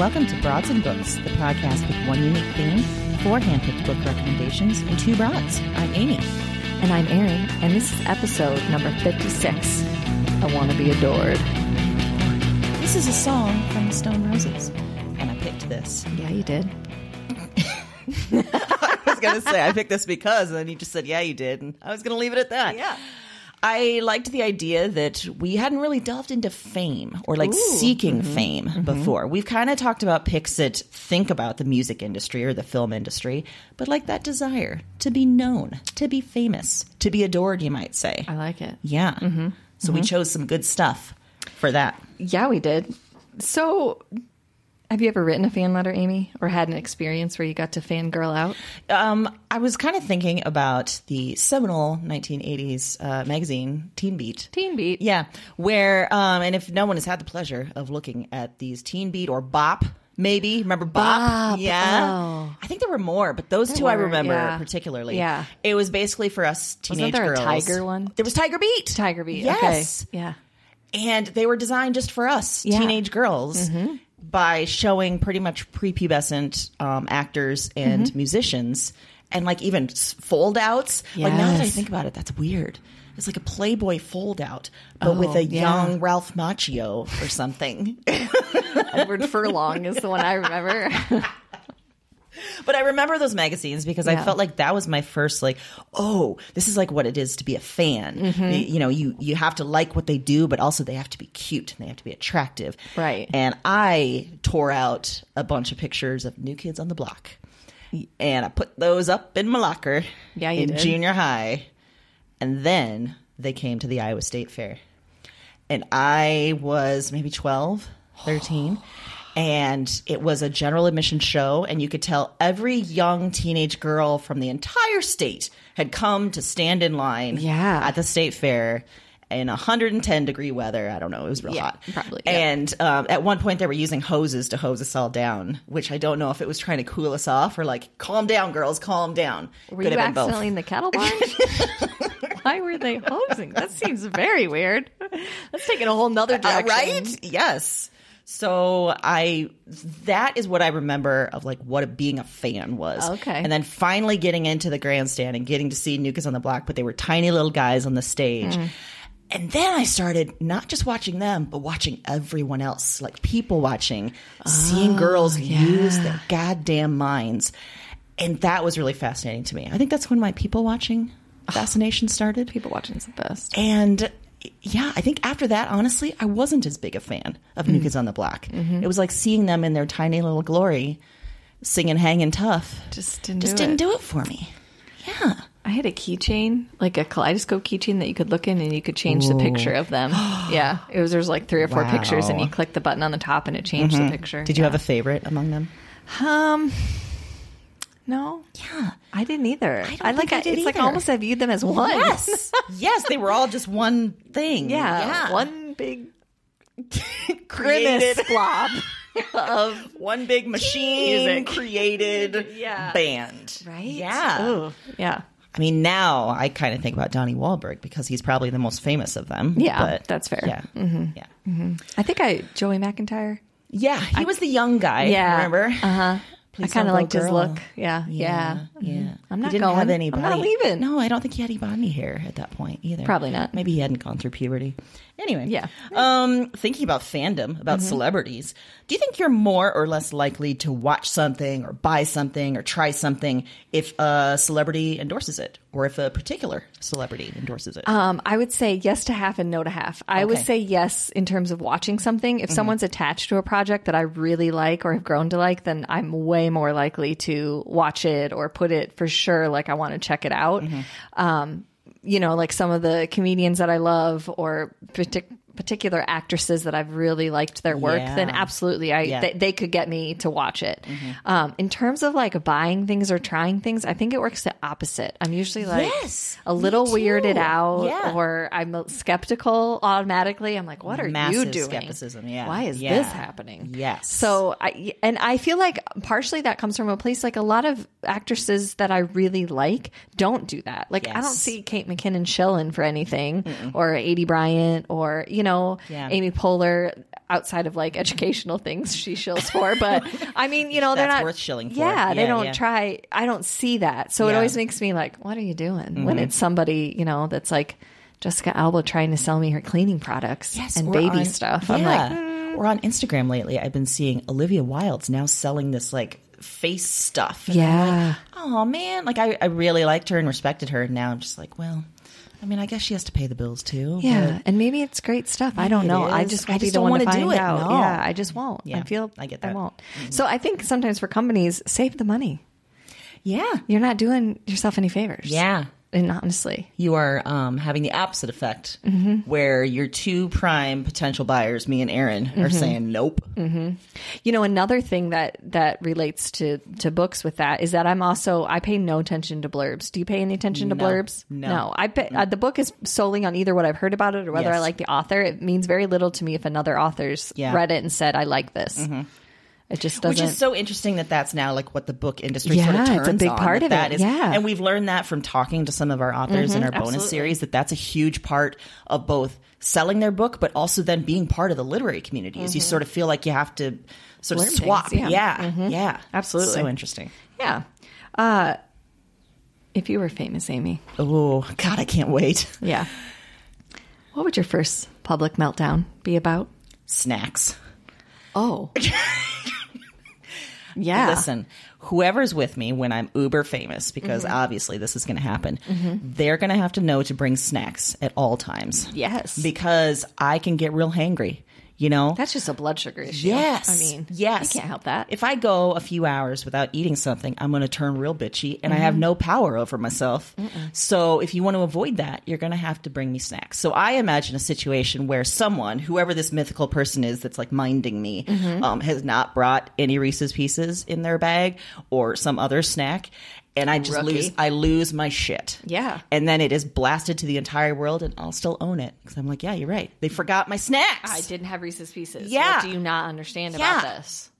Welcome to Broads and Books, the podcast with one unique theme, four handpicked book recommendations, and two broads. I'm Amy. And I'm Erin, and this is episode number 56. I want to be adored. This is a song from the Stone Roses, and I picked this. Yeah, you did. I was going to say, I picked this because, and then you just said, yeah, you did. And I was going to leave it at that. Yeah. I liked the idea that we hadn't really delved into fame or like seeking mm-hmm, fame mm-hmm. before. We've kind of talked about picks that think about the music industry or the film industry, but like that desire to be known, to be famous, to be adored, you might say. I like it. Yeah. Mm-hmm, so we chose some good stuff for that. Yeah, we did. So, have you ever written a fan letter, Amy, or had an experience where you got to fangirl out? Um, I was kind of thinking about the seminal 1980s uh, magazine, Teen Beat. Teen Beat. Yeah, where um, and if no one has had the pleasure of looking at these Teen Beat or Bop, maybe remember Bop? Yeah, oh. I think there were more, but those two I remember yeah. particularly. Yeah. it was basically for us teenage Wasn't there a. Tiger one? There was Tiger Beat. Tiger Beat. Yes, Okay. Yeah. and they were designed just for us Yeah. Mm-hmm. teenage girls by showing pretty much prepubescent um, actors and Mm-hmm. musicians and like even fold outs like now that i think about it that's weird it's like a playboy fold out but with Oh, a yeah. young ralph macchio or something Edward Furlong is the one I remember. but i remember those magazines because i felt like that was my first like oh this is like what it is to be a fan Mm-hmm. you, you know you you have to like what they do but also they have to be cute and they have to be attractive Right. and i tore out a bunch of pictures of new kids on the block and i put those up in my locker Yeah, in did. junior high and then they came to the iowa state fair and I was maybe 12, 13. And it was a general admission show, and you could tell every young teenage girl from the entire state had come to stand in line Yeah. at the state fair in 110 degree weather. I don't know, it was real Yeah, hot. probably, yeah. And um, at one point, they were using hoses to hose us all down, which I don't know if it was trying to cool us off or like, calm down, girls, calm down. Were Could you have been both. accidentally in the kettle barn? Why were they hosing? That seems very weird. That's taking a whole nother Uh, direction. right? Yes. So I that is what I remember of like what being a fan was. Okay. And then finally getting into the grandstand and getting to see New Kids on the Block, but they were tiny little guys on the stage. Mm. And then I started not just watching them, but watching everyone else, like people watching, seeing girls use their goddamn minds. And that was really fascinating to me. I think that's when my people watching fascination started. People watching is the best. And yeah, I think after that, honestly, I wasn't as big a fan of Mm. New Kids on the Block. Mm-hmm. It was like seeing them in their tiny little glory, singing "Hanging Tough." Just didn't just do didn't it. do it for me. Yeah, I had a keychain, like a kaleidoscope keychain that you could look in and you could change the picture of them. yeah, it was there's like three or four pictures, and you click the button on the top and it changed the picture. did you have a favorite among them? Um, no, Yeah, I didn't either. don't I like. I did it's like almost I viewed them as one. yes, yes, they were all just one thing. yeah, one big created blob of one big machine Music. created Yeah. band. right. Yeah. Ooh, yeah, I mean, now I kind of think about Donnie Wahlberg because he's probably the most famous of them. Yeah, but that's fair. Yeah, yeah, I think I Joey McIntyre. yeah. He was the young guy. Yeah. remember? Uh huh. I kind of liked his look. Yeah, yeah. yeah. Mm-hmm. I'm He not didn't going. have I'm not leaving. No, I don't think he had any body hair at that point either. Probably not. Maybe he hadn't gone through puberty. Anyway, Yeah. Um, thinking about fandom, about celebrities, do you think you're more or less likely to watch something or buy something or try something if a celebrity endorses it, or if a particular celebrity endorses it? Um, I would say yes to half and no to half. I would say yes in terms of watching something. If someone's attached to a project that I really like or have grown to like, then I'm way more likely to watch it or put it for sure. Like I want to check it out. Um, you know, like some of the comedians that I love or partic- particular actresses that I've really liked their work, Yeah. then absolutely, I Yeah. they, they could get me to watch it. Um, in terms of like buying things or trying things, I think it works the opposite. I'm usually like Yes, a little weirded out, Yeah. or I'm skeptical automatically. I'm like, what are you doing? skepticism, yeah. Why is this happening? Yes. So I and I feel like partially that comes from a place like a lot of actresses that I really like don't do that. Like I don't see Kate McKinnon shilling for anything, or Aidy Bryant, or you know Yeah. Amy Poehler. Outside of like educational things, she shills for, but I mean, you know, they're That's not worth shilling for. Yeah, they don't yeah. try. I don't see that, so it always makes me like, what are you doing when it's somebody you know that's like Jessica Alba trying to sell me her cleaning products and baby on- stuff. I'm like, mm. or on Instagram lately, I've been seeing Olivia Wilde's now selling this like face stuff. And Yeah. like, oh man, like I, I really liked her and respected her, and now I'm just like, well, I mean, I guess she has to pay the bills too. Yeah, and maybe it's great stuff. I don't know. I just I won't be just the don't one to wanna do find it. out. No. Yeah, I just won't. Yeah, I feel I get that. I won't. Mm-hmm. So I think sometimes for companies, save the money. yeah, You're not doing yourself any favors. yeah. And honestly, You are um, having the opposite effect, Mm-hmm. where your two prime potential buyers, me and Erin, Mm-hmm. are saying nope. you know, another thing that that relates to to books with that is that I'm also I pay no attention to blurbs. Do you pay any attention to No. blurbs? No. I pay, uh, the book is solely on either what I've heard about it or whether I like the author. It means very little to me if another author's Yeah. read it and said I like this. It just doesn't. Which is so interesting that that's now like what the book industry sort Yeah, of it's a big on, part of that it, is- yeah. Mm-hmm, and we've learned that from talking to some of our authors in our bonus series that that's a huge part of both selling their book, but also then being part of the literary community. Is you sort of feel like you have to sort of Mm-hmm. Swap. things, yeah. yeah, yeah, Absolutely. so interesting. yeah. Uh, if you were famous, Amy, Oh God, I can't wait. yeah, what would your first public meltdown be about? Snacks. Oh, yeah. Listen, whoever's with me when I'm uber famous, because Mm-hmm. obviously this is going to happen, they're going to have to know to bring snacks at all times. Yes. Because I can get real hangry, you know? That's just a blood sugar issue. Yes. I mean, yes. you can't help that. If I go a few hours without eating something, I'm going to turn real bitchy and I have Mm-hmm. no power over myself. So if you want to avoid that, you're going to have to bring me snacks. So I imagine a situation where someone, whoever this mythical person is that's like minding me, Mm-hmm. um, has not brought any Reese's pieces in their bag or some other snack. And I just Rookie. lose, I lose my shit. Yeah. And then it is blasted to the entire world and I'll still own it. Cause I'm like, yeah, you're right. They forgot my snacks. I didn't have Reese's Pieces. Yeah. What do you not understand Yeah. about this?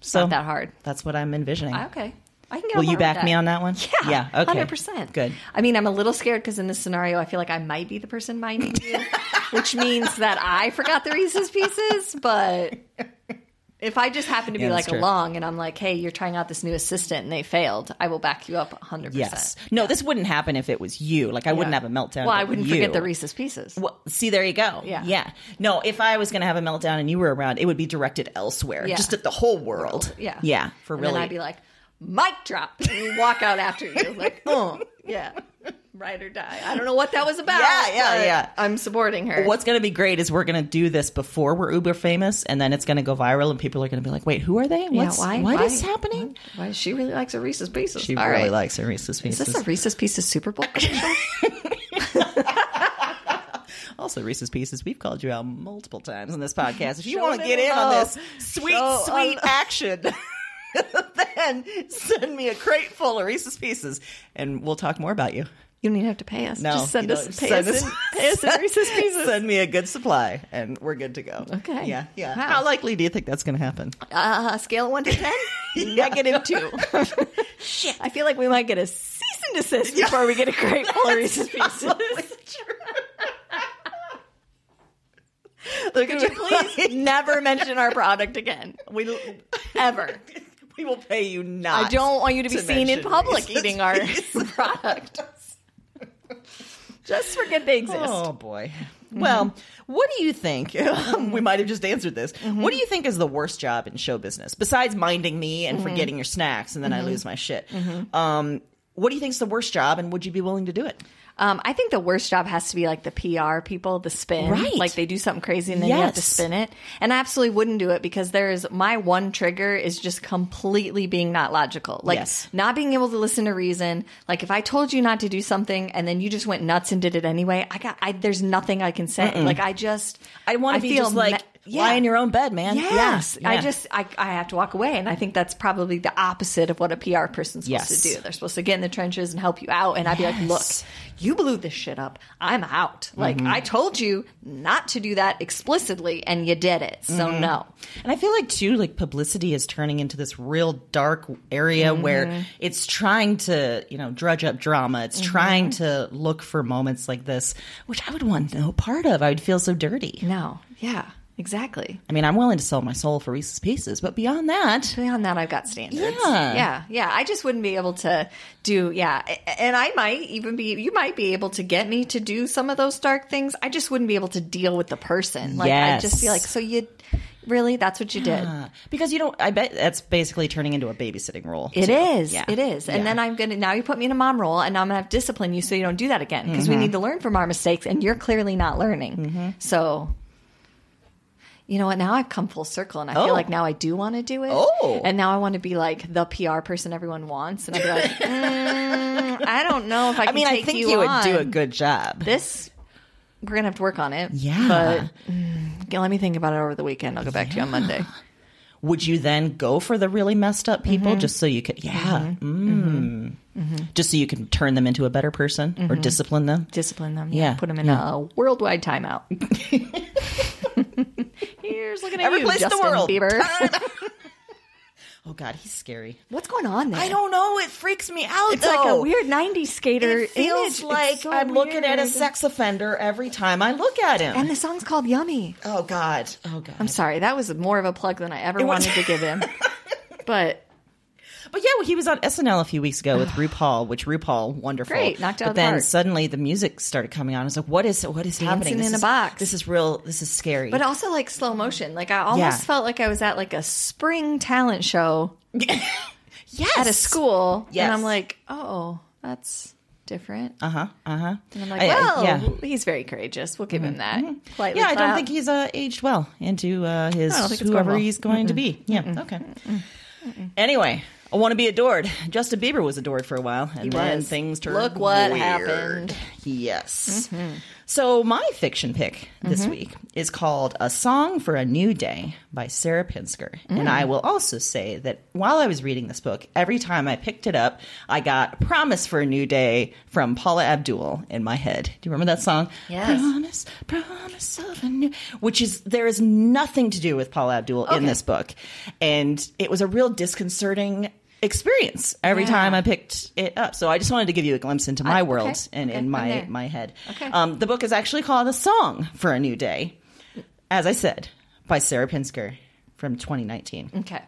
so Not that hard. That's what I'm envisioning. Ah, okay. I can get Will you back me on that one? Yeah. Yeah. Okay. Hundred percent. Good. I mean, I'm a little scared because in this scenario, I feel like I might be the person minding you, which means that I forgot the Reese's Pieces. But if I just happen to be Yeah, like along and I'm like, "Hey, you're trying out this new assistant and they failed," I will back you up 100%. Yes. percent. No, this wouldn't happen if it was you. Like I wouldn't have a meltdown. Well, I wouldn't was forget the Reese's Pieces. Well, see, there you go. Yeah. Yeah. No, if I was going to have a meltdown and you were around, it would be directed elsewhere, Yeah. just at the whole world. Yeah. Yeah. For and really. I'd be like, mic drop. And walk out after you. Like, oh, yeah. Ride or die. I don't know what that was about. Yeah, yeah, yeah. I'm supporting her. What's going to be great is we're going to do this before we're uber famous, and then it's going to go viral, and people are going to be like, "Wait, who are they? Yeah, What's, why? what why- is happening?" Why she really likes a Reese's Pieces? She All really right. likes her Reese's Pieces. Is this a Reese's Pieces Super Bowl also, Reese's Pieces. We've called you out multiple times on this podcast. If you want to get in on this sweet, Show sweet action. then send me a crate full of Reese's Pieces, and we'll talk more about you. You don't even have to pay us. No, Just send us, pay send us, in, pay us in Reese's Pieces. Send me a good supply, and we're good to go. Okay. Yeah, yeah. Wow. How likely do you think that's going to happen? Uh, scale of one to ten. Negative two. Shit. I feel like we might get a cease and desist before we get a great full of Reese's Pieces. Look Could you please never mention our product again? We Ever. we will pay you not. I don't want you to be to seen in public Reese's eating our product. Just forget they exist. Oh boy. Well, what do you think? we might have just answered this. Mm-hmm. What do you think is the worst job in show business besides minding me and mm-hmm. forgetting your snacks and then I mm-hmm. lose my shit? Um, what do you think is the worst job, and would you be willing to do it? Um, I think the worst job has to be like the PR people, the spin. Right. Like they do something crazy and then you have to spin it. And I absolutely wouldn't do it because there's my one trigger is just completely being not logical. Like Yes. not being able to listen to reason. Like if I told you not to do something and then you just went nuts and did it anyway, I got I there's nothing I can say. Like I just I want to be feel just like ma- lie in your own bed, man. Yes, Yeah, I just I, I have to walk away, and I think that's probably the opposite of what a PR person's supposed Yes. to do. They're supposed to get in the trenches and help you out, and I'd be like, "Look, you blew this shit up. I'm out. Like Mm-hmm. I told you not to do that explicitly, and you did it. So Mm-hmm. no." And I feel like too, like publicity is turning into this real dark area Mm-hmm. where it's trying to, you know, drudge up drama. It's Mm-hmm. trying to look for moments like this, which I would want no part of. I would feel so dirty. No, yeah, exactly. I mean, I'm willing to sell my soul for Reese's Pieces, but beyond that, Beyond that, I've got standards. Yeah. yeah, yeah. I just wouldn't be able to do. Yeah, and I might even be. You might be able to get me to do some of those dark things. I just wouldn't be able to deal with the person. Like I'd just be like, so you really? That's what you did. uh, because you don't, I bet that's basically turning into a babysitting role. It too. is. Yeah. It is. And Yeah. then I'm going to, now you put me in a mom role and now I'm going to have to discipline you so you don't do that again because we need to learn from our mistakes and you're clearly not learning. So, you know what? Now I've come full circle and I Oh. feel like now I do want to do it. Oh. And now I want to be like the PR person everyone wants. And I'd be like, mm, I don't know if I can. I mean, I think you, you, would do a good job. This, we're going to have to work on it. Yeah. But mm, let me think about it over the weekend. I'll go back to you on Monday. Would you then go for the really messed up people Mm-hmm. just so you could, yeah, mm. just so you can turn them into a better person Mm-hmm. or discipline them? discipline them. Yeah, Yeah, put them in a worldwide timeout. Here's looking at Every you, place in the Justin world. Bieber. Oh God, he's scary. What's going on there? I don't know. It freaks me out. It's like a weird '90s skater. It feels image. Like so I'm looking at a sex offender every time I look at him. And the song's called "Yummy." oh God. Oh God. I'm sorry, that was more of a plug than I ever was- wanted to give him. But But yeah, well, he was on SNL a few weeks ago with RuPaul, which RuPaul wonderful. Great, knocked out But the then park. suddenly the music started coming on. I was like, what is what is happening? Dancing This in a is- box. This is real. This is scary. but also like slow motion. Like I almost Yeah. felt like I was at like a spring talent show yes, at a school, Yes. and I'm like, oh, that's different. Uh huh. Uh huh. And I'm like, I- I- well, yeah. Mm-hmm. he's very courageous. We'll give him that. Politely Yeah, I don't think he's uh, aged well into uh, his I don't think it's whoever going well. he's going to be. Yeah. Okay. Anyway, I want to be adored. Justin Bieber was adored for a while, and then things turned. Look what weird. happened. Yes. Mm-hmm. So my fiction pick this mm-hmm. week is called "A Song for a New Day" by Sarah Pinsker, and I mm. will also say that while I was reading this book, every time I picked it up, I got "Promise for a New Day" from Paula Abdul in my head. Do you remember that song? Yes. Promise, promise of a new, which is there is nothing to do with Paula Abdul in this book, and it was a real disconcerting experience every Yeah. time I picked it up. So I just wanted to give you a glimpse into my I- world okay, and okay, in my my head. Okay. Um, the book is actually called "A Song for a New Day," as I said, by Sarah Pinsker from 2019. Okay.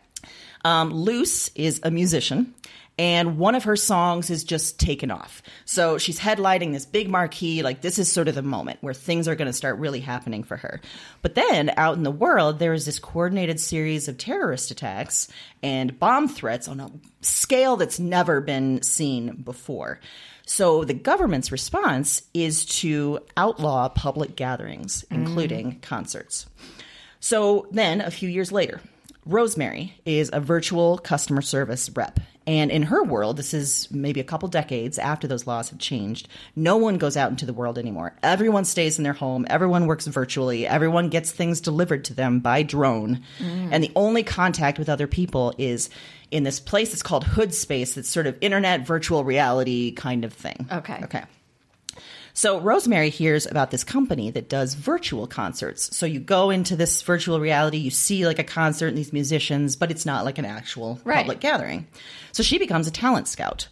Um, Luce is a musician, and one of her songs is just taken off. So she's headlining this big marquee, like this is sort of the moment where things are going to start really happening for her. But then out in the world, there is this coordinated series of terrorist attacks and bomb threats on a scale that's never been seen before. So the government's response is to outlaw public gatherings, mm. including concerts. So then, a few years later, Rosemary is a virtual customer service rep. And in her world, this is maybe a couple decades after those laws have changed. No one goes out into the world anymore. Everyone stays in their home. Everyone works virtually. Everyone gets things delivered to them by drone. Mm. And the only contact with other people is in this place that's called Hood Space. That's sort of internet virtual reality kind of thing. Okay. Okay. So Rosemary hears about this company that does virtual concerts. So you go into this virtual reality, you see like a concert and these musicians, but it's not like an actual Right. public gathering. So she becomes a talent scout.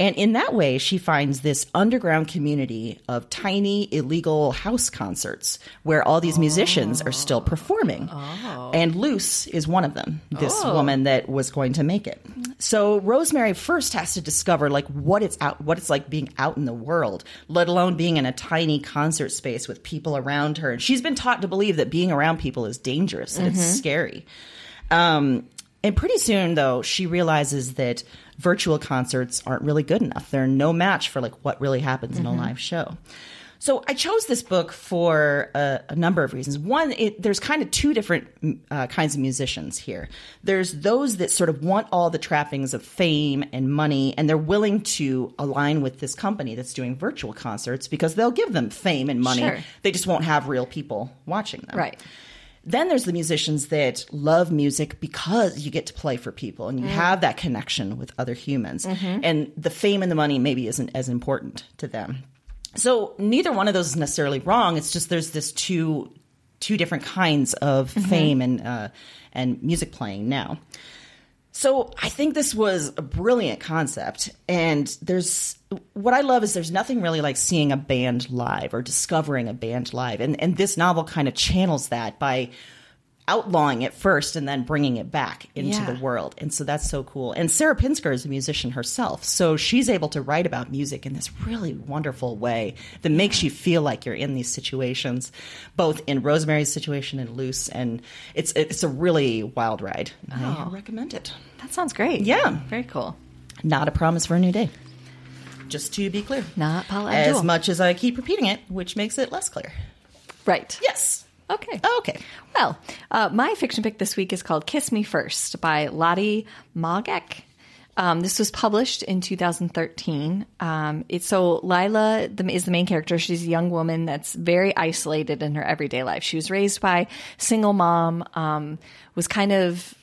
And in that way, she finds this underground community of tiny illegal house concerts where all these musicians are still performing. Oh. And Luce is one of them, this woman that was going to make it. So Rosemary first has to discover like what it's out what it's like being out in the world, let alone being in a tiny concert space with people around her. And she's been taught to believe that being around people is dangerous and it's scary. Um, and pretty soon, though, she realizes that virtual concerts aren't really good enough. They're no match for like what really happens in a live show. So I chose this book for a, a number of reasons. One, it, there's kind of two different uh, kinds of musicians here. There's those that sort of want all the trappings of fame and money, and they're willing to align with this company that's doing virtual concerts because they'll give them fame and money. Sure. They just won't have real people watching them. Right. Then there's the musicians that love music because you get to play for people and you mm-hmm. have that connection with other humans. Mm-hmm. And the fame and the money maybe isn't as important to them. So neither one of those is necessarily wrong. It's just there's this two two different kinds of mm-hmm. fame and uh, and music playing now. So I think this was a brilliant concept, and there's what I love is there's nothing really like seeing a band live or discovering a band live, and and this novel kind of channels that by outlawing it first and then bringing it back into Yeah. the world, and so that's so cool. And Sarah Pinsker is a musician herself, so she's able to write about music in this really wonderful way that makes you feel like you're in these situations, both in Rosemary's situation and Luce, and it's it's a really wild ride. I oh. recommend it. That sounds great. Yeah. Very cool. Not a promise for a new day. Just to be clear. Not Paula As Abdul. much as I keep repeating it, which makes it less clear. Right. Yes. Okay. Okay. Well, uh, my fiction pick this week is called Kiss Me First by Lottie Moggach. Um, this was published in 2013. Um, it's so Lila the, is the main character. She's a young woman that's very isolated in her everyday life. She was raised by single mom, um, was kind of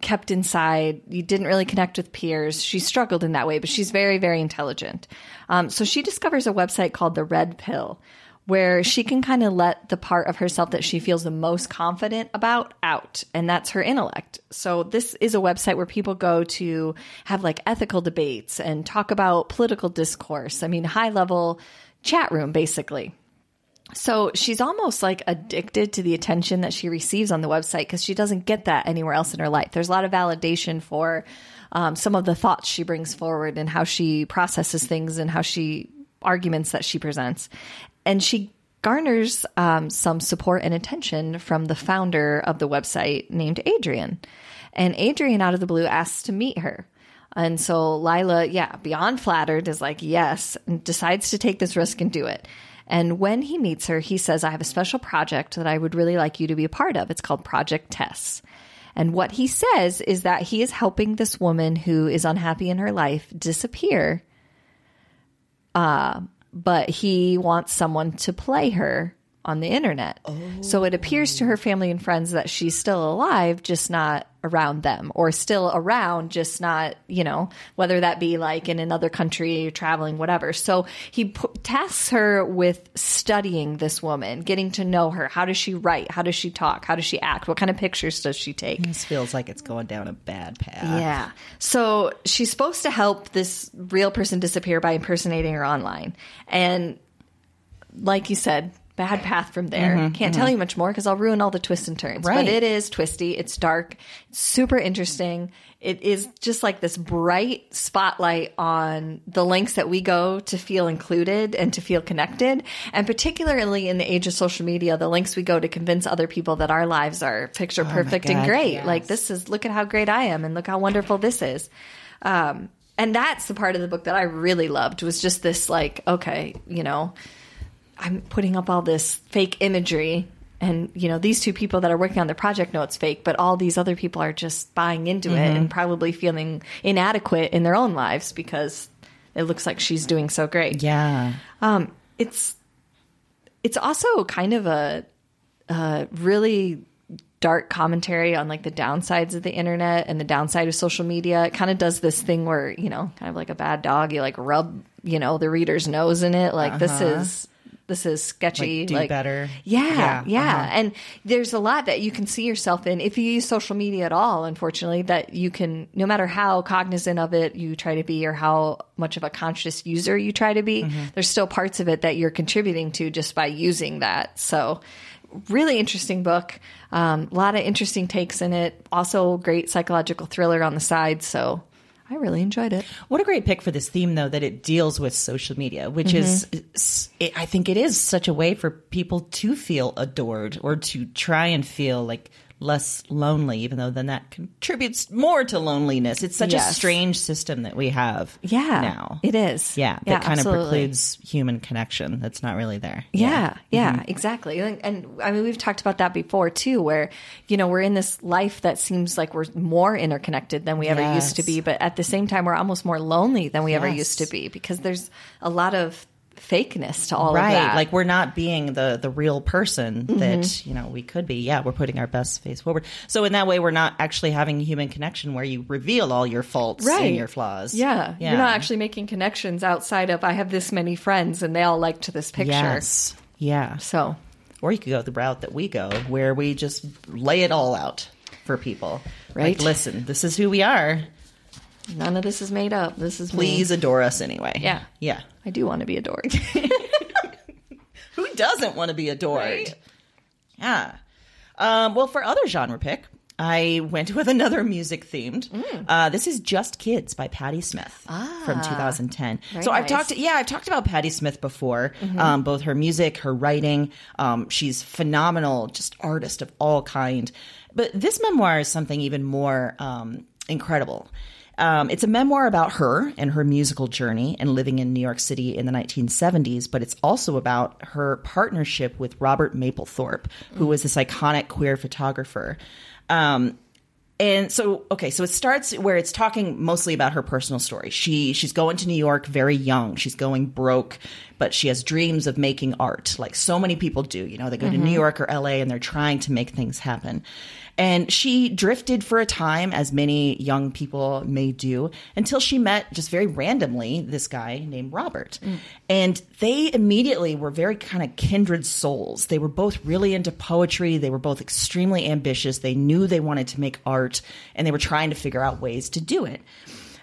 kept inside. You didn't really connect with peers. She struggled in that way, but she's very, very intelligent. Um, so she discovers a website called the Red Pill, where she can kind of let the part of herself that she feels the most confident about out, and that's her intellect. So this is a website where people go to have like ethical debates and talk about political discourse. I mean, high level chat room, basically. So she's almost like addicted to the attention that she receives on the website because she doesn't get that anywhere else in her life. There's a lot of validation for um, some of the thoughts she brings forward and how she processes things and how she arguments that she presents. And she garners um, some support and attention from the founder of the website named Adrian. And Adrian, out of the blue, asks to meet her. And so Lila, yeah, beyond flattered, is like, yes, and decides to take this risk and do it. And when he meets her, he says, I have a special project that I would really like you to be a part of. It's called Project Tess. And what he says is that he is helping this woman who is unhappy in her life disappear. Uh, but he wants someone to play her on the internet. So it appears to her oh. family and friends that she's still alive, just not around them, or still around, just not, you know, whether that be like in another country, traveling, whatever. So he p- tasks her with studying this woman, getting to know her. How does she write? How does she talk? How does she act? What kind of pictures does she take? This feels like it's going down a bad path. Yeah. So she's supposed to help this real person disappear by impersonating her online. And like you said, bad path from there. Can't tell you much more because I'll ruin all the twists and turns. Right. But it is twisty. It's dark. It's super interesting. It is just like this bright spotlight on the lengths that we go to feel included and to feel connected. And particularly in the age of social media, the lengths we go to convince other people that our lives are picture perfect and God, great. yes. Like this is, look at how great I am and look how wonderful this is. Um, and that's the part of the book that I really loved was just this like, okay, you know, I'm putting up all this fake imagery and you know these two people that are working on the project know it's fake but all these other people are just buying into it Mm-hmm. and probably feeling inadequate in their own lives because it looks like she's doing so great Yeah. um, it's it's also kind of a, a really dark commentary on like the downsides of the internet and the downside of social media. It kind of does this thing where you know, kind of like a bad dog, you like rub you know the reader's nose in it. Like this is this is sketchy. Like, do better. Yeah, Yeah, yeah. uh-huh. And there's a lot that you can see yourself in if you use social media at all, unfortunately, that you can, no matter how cognizant of it you try to be or how much of a conscious user you try to be, Mm-hmm. there's still parts of it that you're contributing to just by using that. So, really interesting book. Um, a lot of interesting takes in it. Also, great psychological thriller on the side. So, I really enjoyed it. What a great pick for this theme, though, that it deals with social media, which mm-hmm. is, is- it, I think it is such a way for people to feel adored or to try and feel like less lonely, even though then that contributes more to loneliness. It's such a strange system that we have Yeah, now. it is. Yeah, that Yeah, kind absolutely. of precludes human connection. That's not really there. Yeah, yeah, Mm-hmm. exactly. And, and I mean, we've talked about that before too, where, you know, we're in this life that seems like we're more interconnected than we ever used to be. But at the same time, we're almost more lonely than we ever used to be because there's a lot of fakeness to all right of that. Mm-hmm. like we're not being the the real person that you know we could be yeah we're putting our best face forward so in that way we're not actually having human connection where you reveal all your faults Right. and your flaws yeah. You're not actually making connections outside of, I have this many friends and they all liked this picture. yes yeah So, or you could go the route that we go where we just lay it all out for people Right. like, listen this is who we are none of this is made up. This is me. please adore us anyway Yeah. yeah I do want to be adored. Who doesn't want to be adored? Right. Yeah. Um, well, for other genre pick, I went with another music themed. Mm. Uh, this is Just Kids by Patti Smith from 2010. so I've Ah. nice. Mm-hmm. talked, yeah, I've talked about Patti Smith before. Um, both her music, her writing. Um, she's phenomenal, just artist of all kind. But this memoir is something even more um, incredible. Um, it's a memoir about her and her musical journey and living in New York City in the 1970s, but it's also about her partnership with Robert Mapplethorpe, who was this iconic queer photographer. Um, and so, okay, so it starts where it's talking mostly about her personal story. She she's going to New York very young. She's going broke, but she has dreams of making art, like so many people do. You know, they go to New York or LA and they're trying to make things happen. And she drifted for a time, as many young people may do, until she met just very randomly this guy named Robert. And they immediately were very kind of kindred souls. They were both really into poetry. They were both extremely ambitious. They knew they wanted to make art and they were trying to figure out ways to do it.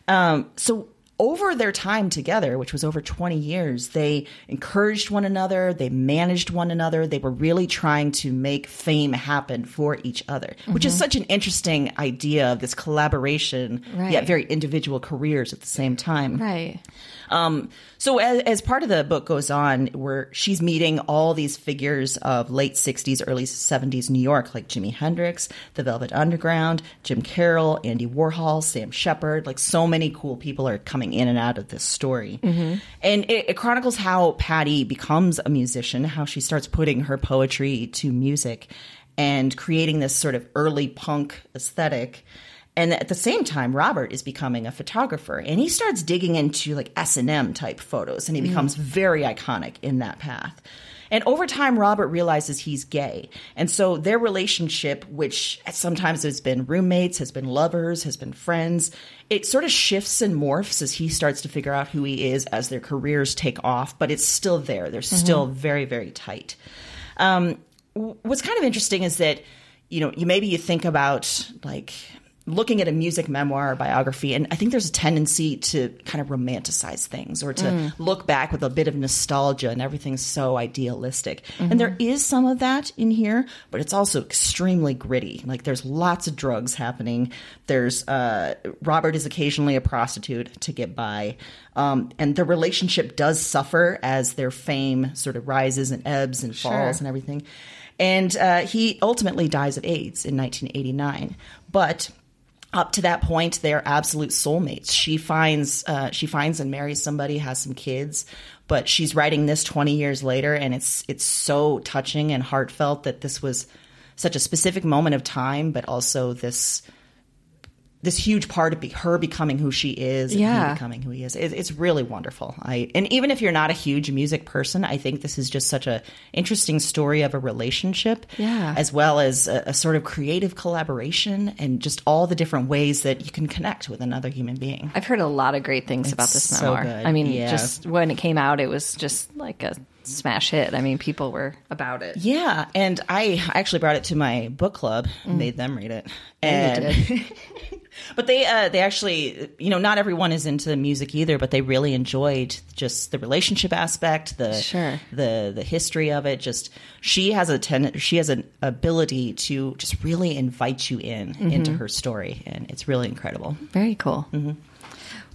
Um, so over their time together, which was over 20 years, they encouraged one another, they managed one another, they were really trying to make fame happen for each other, which is mm-hmm. such an interesting idea of this collaboration, Right. yet very individual careers at the same time. right. Um, so as, as part of the book goes on, where she's meeting all these figures of late '60s, early '70s New York, like Jimi Hendrix, the Velvet Underground, Jim Carroll, Andy Warhol, Sam Shepard. Like so many cool people are coming in and out of this story, and it, it chronicles how Patti becomes a musician, how she starts putting her poetry to music, and creating this sort of early punk aesthetic. And at the same time, Robert is becoming a photographer, and he starts digging into like S and M type photos, and he becomes very iconic in that path. And over time, Robert realizes he's gay, and so their relationship, which sometimes has been roommates, has been lovers, has been friends, it sort of shifts and morphs as he starts to figure out who he is as their careers take off. But it's still there; they're still very, very tight. Um, what's kind of interesting is that you know you maybe you think about like looking at a music memoir or biography, and I think there's a tendency to kind of romanticize things or to Mm. look back with a bit of nostalgia, and everything's so idealistic. Mm-hmm. And there is some of that in here, but it's also extremely gritty. Like there's lots of drugs happening. There's uh, Robert is occasionally a prostitute to get by, um, and the relationship does suffer as their fame sort of rises and ebbs and falls and everything. And uh, he ultimately dies of AIDS in 1989, but up to that point they're absolute soulmates. She finds uh, she finds and marries somebody has some kids but she's writing this 20 years later and it's it's so touching and heartfelt that this was such a specific moment of time but also this this huge part of be, her becoming who she is and Yeah. he becoming who he is it, it's really wonderful i and even if you're not a huge music person i think this is just such a interesting story of a relationship Yeah. as well as a, a sort of creative collaboration and just all the different ways that you can connect with another human being I've heard a lot of great things about this so memoir. good. I mean, Yeah. just when it came out, it was just like a smash hit. I mean, people were about it. Yeah, and I actually brought it to my book club, mm. made them read it, and but they uh, they actually you know not everyone is into music either, but they really enjoyed just the relationship aspect, the Sure. the the history of it. Just she has a ten she has an ability to just really invite you in into her story, and it's really incredible. Very cool.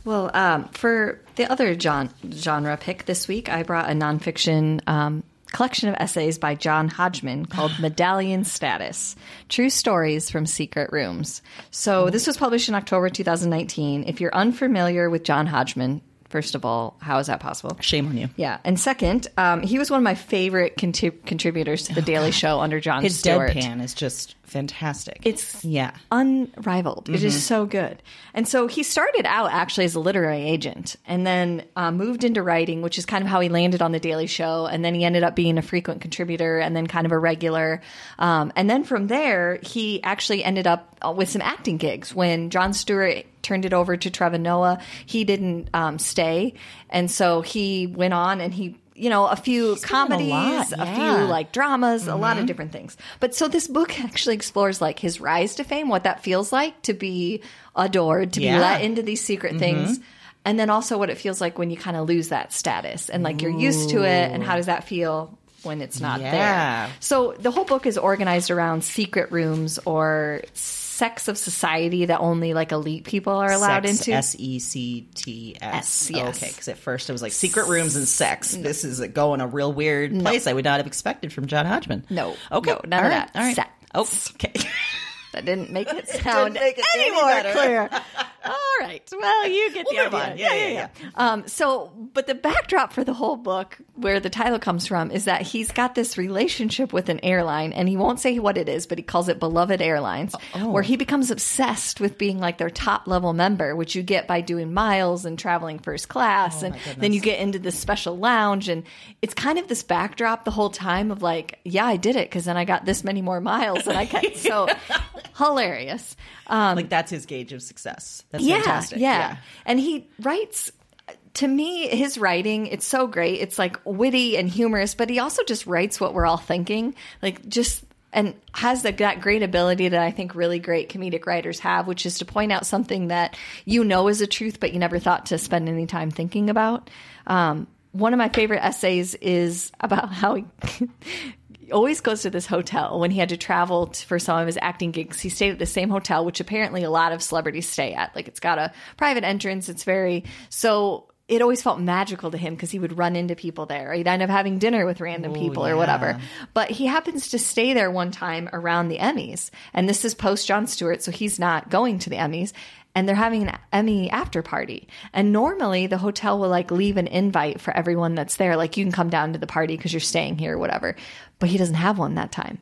Well, um, for the other genre pick this week, I brought a nonfiction um, collection of essays by John Hodgman called Medallion Status True Stories from Secret Rooms. So, this was published in October 2019. If you're unfamiliar with John Hodgman, first of all, how is that possible? Shame on you. Yeah, and second, um, he was one of my favorite contrib- contributors to the Daily Show under Jon His Stewart. deadpan is just fantastic. It's yeah. unrivaled. It is so good. And so he started out actually as a literary agent and then uh, moved into writing, which is kind of how he landed on The Daily Show. And then he ended up being a frequent contributor and then kind of a regular. Um, and then from there, he actually ended up uh, with some acting gigs. When Jon Stewart turned it over to Trevor Noah, he didn't um, stay. And so he went on and he you know, a few done a comedies, lot, a few like dramas, a lot of mm-hmm. different things. But so this book actually explores like his rise to fame, what that feels like to be adored, to Yeah. be let into these secret mm-hmm. things. And then also what it feels like when you kind of lose that status and like you're used to it and how does that feel when it's not Yeah. there. So the whole book is organized around secret rooms or sects of society that only like elite people are allowed sex, into. S E C T S. yes. Okay, because at first it was like secret rooms and sex. This is going a real weird place I would not have expected from John Hodgman. No, Okay. no, none All of right, that. All right. Sex. Oh, okay. That didn't make it sound make it any, any more better. clear. All right. Well, you get the We'll move idea. on. Yeah, yeah, yeah. Um, so, but the backdrop for the whole book, where the title comes from, is that he's got this relationship with an airline, and he won't say what it is, but he calls it Beloved Airlines, Oh. where he becomes obsessed with being like their top level member, which you get by doing miles and traveling first class, Oh, and then you get into this special lounge, and it's kind of this backdrop the whole time of like, yeah, I did it because then I got this many more miles, and I got so hilarious. Um, like that's his gauge of success. That's yeah, fantastic. Yeah. And he writes to me his writing it's so great. It's like witty and humorous, but he also just writes what we're all thinking. Like just and has the, that great ability that I think really great comedic writers have, which is to point out something that you know is a truth, but you never thought to spend any time thinking about. Um, one of my favorite essays is about how he always goes to this hotel when he had to travel t- for some of his acting gigs. He stayed at the same hotel, which apparently a lot of celebrities stay at. Like it's got a private entrance. It's very so. It always felt magical to him because he would run into people there. Or he'd end up having dinner with random people or whatever. But he happens to stay there one time around the Emmys, and this is post Jon Stewart, so he's not going to the Emmys and they're having an Emmy after party. And normally the hotel will like leave an invite for everyone that's there. Like you can come down to the party because you're staying here or whatever. But he doesn't have one that time.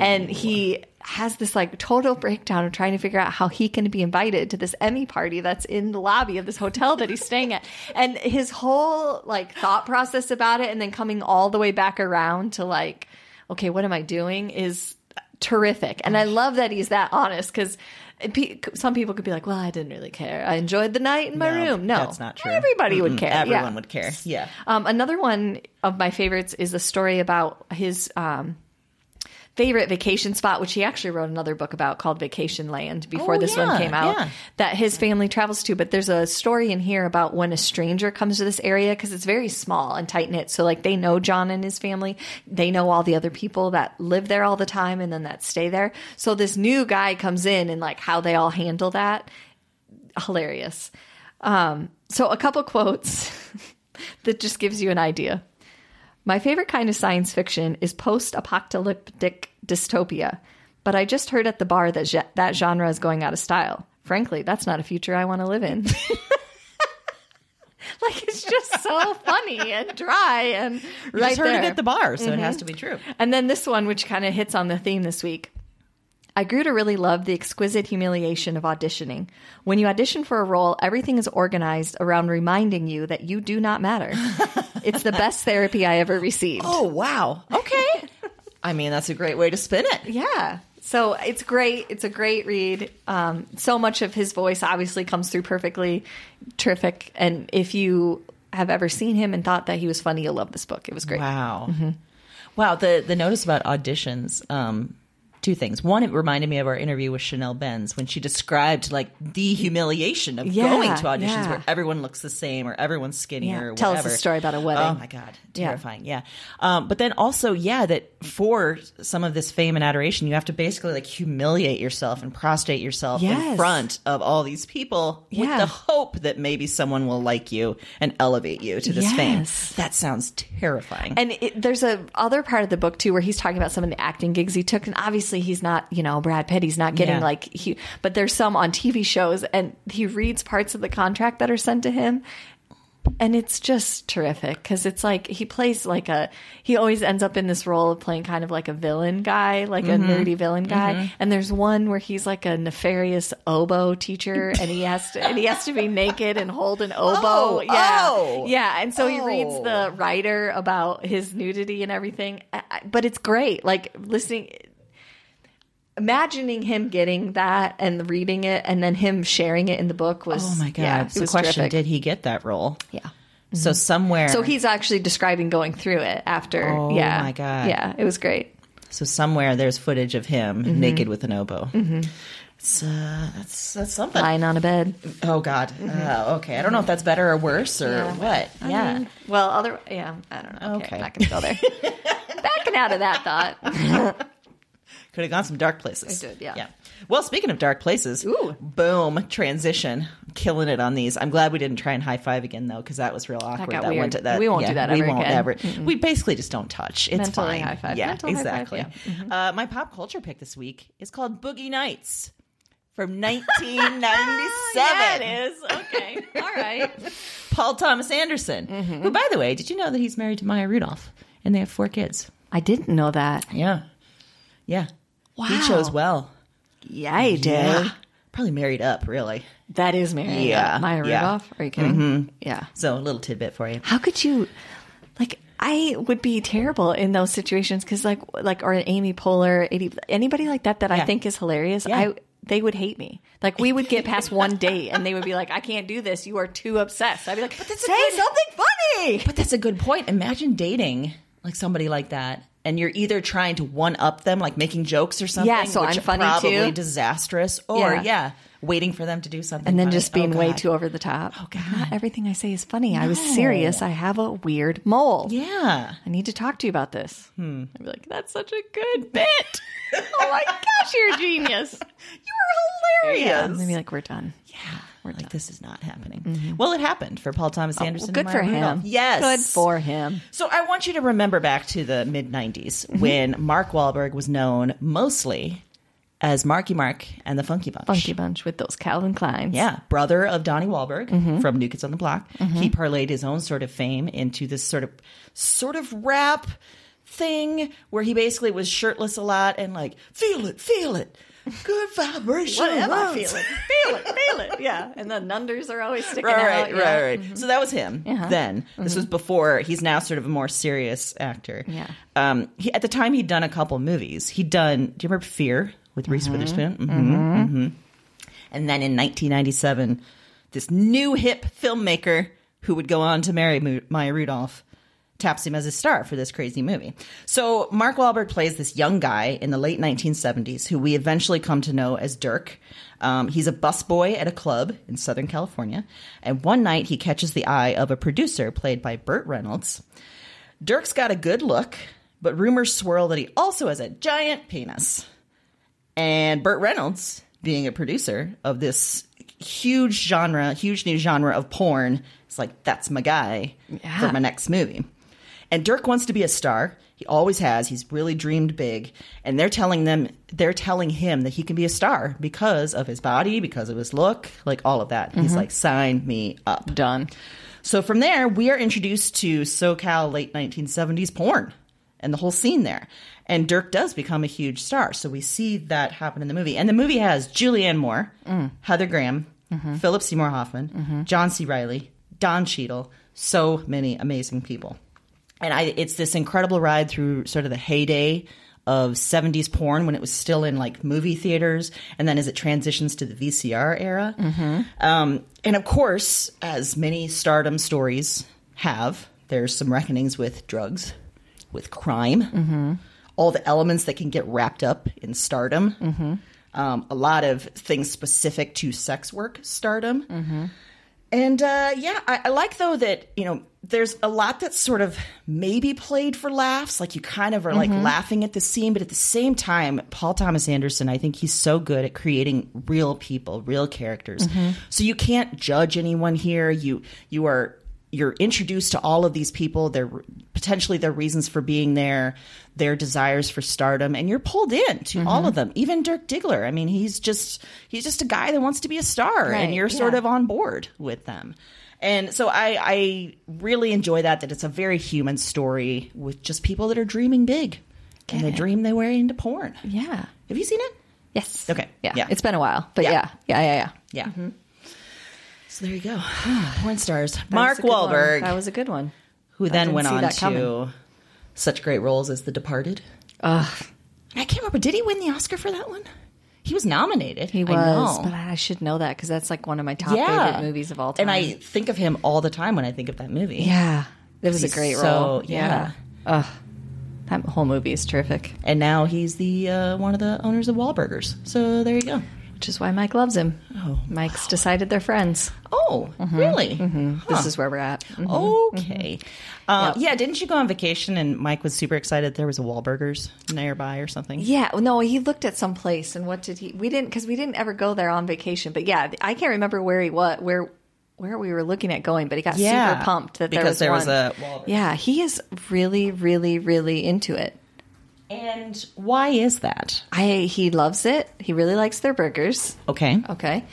And he has this like total breakdown of trying to figure out how he can be invited to this Emmy party that's in the lobby of this hotel that he's staying at. And his whole like thought process about it and then coming all the way back around to like, okay, what am I doing is terrific. And I love that he's that honest because some people could be like, well, I didn't really care. I enjoyed the night in my No, room. No, that's not true. Everybody would Mm-mm, care. Everyone yeah. would care. Yeah. Um, another one of my favorites is a story about his um, favorite vacation spot, which he actually wrote another book about called Vacation Land before Oh, this yeah, one came out, yeah. that his family travels to. But there's a story in here about when a stranger comes to this area because it's very small and tight knit. So, like, they know John and his family, they know all the other people that live there all the time and then that stay there. So, this new guy comes in and, like, how they all handle that hilarious. Um, so, a couple quotes that just gives you an idea. My favorite kind of science fiction is post apocalyptic dystopia, but I just heard at the bar that that genre is going out of style. Frankly, that's not a future I want to live in. like, it's just so funny and dry and You right just heard there. it at the bar, so it has mm-hmm. to be true. And then this one, which kind of hits on the theme this week. I grew to really love the exquisite humiliation of auditioning. When you audition for a role, everything is organized around reminding you that you do not matter. it's the best therapy I ever received. Oh wow. Okay. I mean, that's a great way to spin it. Yeah. So it's great. It's a great read. Um, so much of his voice obviously comes through perfectly. Terrific. And if you have ever seen him and thought that he was funny, you'll love this book. It was great. Wow. Wow. The the notice about auditions. Um, two things. One, it reminded me of our interview with Chanelle Benz when she described like the humiliation of Yeah, going to auditions yeah. where everyone looks the same or everyone's skinny Yeah. or Tell us a story about a wedding. Oh my god, terrifying. Yeah. Um, but then also, yeah, that for some of this fame and adoration, you have to basically like humiliate yourself and prostrate yourself in front of all these people with the hope that maybe someone will like you and elevate you to this fame. That sounds terrifying. And it, there's a other part of the book too where he's talking about some of the acting gigs he took, and obviously he's not, you know, Brad Pitt. He's not getting Yeah. like he, but there's some on TV shows, and he reads parts of the contract that are sent to him, and it's just terrific because it's like he plays like a he always ends up in this role of playing kind of like a villain guy, like Mm-hmm. a nerdy villain guy. And there's one where he's like a nefarious oboe teacher, and he has to and he has to be naked and hold an oboe. Oh, yeah, oh. yeah. And so he reads Oh. the writer about his nudity and everything. But it's great. Like listening, imagining him getting that and reading it, and then him sharing it in the book was. oh my god. Yeah, it so was question, terrific. did he get that role? Yeah. So somewhere So he's actually describing going through it after. Oh yeah. my God. Yeah, it was great. so somewhere there's footage of him Mm-hmm. naked with an oboe. It's, uh, that's that's something. Lying on a bed. Oh God. Uh, okay. I don't know if that's better or worse or what. yeah. Well, other. Yeah, I don't know. Okay, Okay. I'm not going to go there. Backing out of that thought. Could have gone some dark places. I did, yeah. Yeah. Well, speaking of dark places, Ooh. boom, transition, killing it on these. I'm glad we didn't try and high five again though, because that was real awkward. weird. to that. We won't do that We ever won't again. ever. We basically just don't touch. It's fine. high five. Yeah, Mental high five, exactly. yeah. Mm-hmm. Uh, my pop culture pick this week is called Boogie Nights from 1997. yeah, it is. Okay. All right. Paul Thomas Anderson. Mm-hmm. Who, by the way, did you know that he's married to Maya Rudolph and they have four kids? I didn't know that. Yeah. Yeah. He chose well. Yeah, he did. Probably married up, really. That is Mary. Yeah, Maya yeah. Rudolph. Are you kidding? Mm-hmm. Yeah. So a little tidbit for you. How could you, like, I would be terrible in those situations because, like, like or Amy Poehler, any- anybody like that that I think is hilarious. Yeah. I they would hate me. Like, we would get past one date and they would be like, "I can't do this. You are too obsessed." I'd be like, "But that's "Say good- something funny." But that's a good point. Imagine dating like somebody like that. And you're either trying to one up them, like making jokes or something, Yeah, so which I'm funny probably too. disastrous, or Yeah. yeah. waiting for them to do something, and then funny. just being Oh, way too over the top. Oh, God. Not everything I say is funny. I was serious. I have a weird mole. Yeah, I need to talk to you about this. Hmm. I'd be like, that's such a good bit. oh my gosh, you're a genius. you were Yeah. hilarious. And they'd be like, we're done. Yeah, we're like this is not happening. Mm-hmm. Well, it happened for Paul Thomas oh, Well, Anderson. good and for Maya him. Rudolph. Yes, Good for him. So I want you to remember back to the mid '90s mm-hmm. when Mark Wahlberg was known mostly as Marky Mark and the Funky Bunch. Funky Bunch with those Calvin Kleins. Yeah, brother of Donnie Wahlberg Mm-hmm. from New Kids on the Block. Mm-hmm. He parlayed his own sort of fame into this sort of sort of rap thing where he basically was shirtless a lot and like feel it, feel it, good vibration. What am I runs." feeling? Feel it, feel it. Yeah. And the nunders are always sticking Right, out. right, yeah. Mm-hmm. right, right. So that was him. Then this was before. He's now sort of a more serious actor. Yeah. Um. He, at the time, he'd done a couple movies. He'd done. Do you remember Fear with Reese Mm-hmm. Witherspoon? hmm hmm And then in 1997, this new hip filmmaker who would go on to marry Maya Rudolph taps him as a star for this crazy movie. So Mark Wahlberg plays this young guy in the late 1970s who we eventually come to know as Dirk. Um, he's a busboy at a club in Southern California, and one night he catches the eye of a producer played by Burt Reynolds. Dirk's got a good look, but rumors swirl that he also has a giant penis. And Burt Reynolds, being a producer of this huge genre, huge new genre of porn, is like, that's my guy for my next movie. And Dirk wants to be a star. He always has. He's really dreamed big. And they're telling them, they're telling him that he can be a star because of his body, because of his look, like all of that. He's mm-hmm. like, sign me up. Done. So from there, we are introduced to SoCal late 1970s porn and the whole scene there. And Dirk does become a huge star. So we see that happen in the movie. And the movie has Julianne Moore, mm. Heather Graham, mm-hmm. Philip Seymour Hoffman, mm-hmm. John C. Reilly, Don Cheadle, so many amazing people. And I, it's this incredible ride through sort of the heyday of 70s porn when it was still in like movie theaters and then as it transitions to the VCR era. Um, and of course, as many stardom stories have, there's some reckonings with drugs, with crime, all the elements that can get wrapped up in stardom. Um, a lot of things specific to sex work stardom. And uh, yeah, I, I like though that you know there's a lot that's sort of maybe played for laughs, like you kind of are like laughing at the scene, but at the same time, Paul Thomas Anderson, I think he's so good at creating real people, real characters. So you can't judge anyone here. You you are you're introduced to all of these people, their potentially their reasons for being there, their desires for stardom, and you're pulled in to all mm-hmm. of them. Even Dirk Diggler. I mean, he's just he's just a guy that wants to be a star, and you're sort of on board with them. And so I, I really enjoy that that it's a very human story with just people that are dreaming big, and they dream they way into porn. Yeah. Have you seen it? Yes. Okay. Yeah. Yeah. It's been a while, but Yeah. yeah. Yeah. Yeah. Yeah. Yeah. Mm-hmm. So there you go, porn stars. That Mark. Wahlberg. That was a good one. who then went on to coming. such great roles as The Departed. Ugh. I can't remember. Did he win the Oscar for that one? He was nominated. He I was, know. but I should know that because that's like one of my top yeah, favorite movies of all time. And I think of him all the time when I think of that movie. yeah, it was a great so- role. yeah. Ugh, that whole movie is terrific, And now he's the uh, one of the owners of Wahlburgers. So there you go. Which is why Mike loves him. Oh, Mike's decided they're friends. Oh, really? This is where we're at. Mhm. Okay. Uh, Yeah, didn't you go on vacation and Mike was super excited there was a Wahlburgers nearby or something? Yeah, no, he looked at some place, and what did he? We didn't because we didn't ever go there on vacation. But yeah, I can't remember where he was, where where we were looking at going. But he got Yeah, super pumped that because there there was, was one. a Wahlburgers. Yeah, he is really, really, really into it. And why is that? I he loves it. He really likes their burgers. Okay. Okay.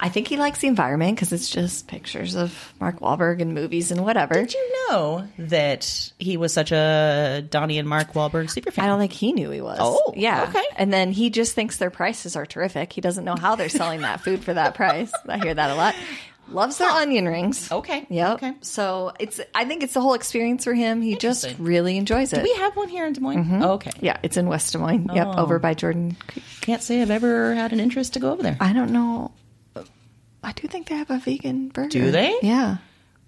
I think he likes the environment because it's just pictures of Mark Wahlberg and movies and whatever. Did you know that he was such a Donnie and Mark Wahlberg super fan? I don't think he knew he was. Oh, yeah. okay. And then he just thinks their prices are terrific. He doesn't know how they're selling that food for that price. I hear that a lot. Loves their onion rings. Okay, Yep. okay. So it's. I think it's the whole experience for him. He just Interesting. really enjoys it. Do we have one here in Des Moines? Mm-hmm. Oh, okay. yeah, it's in West Des Moines. Yep, Oh. over by Jordan Creek. Can't say I've ever had an interest to go over there. I don't know. I do think they have a vegan burger. Do they? Yeah.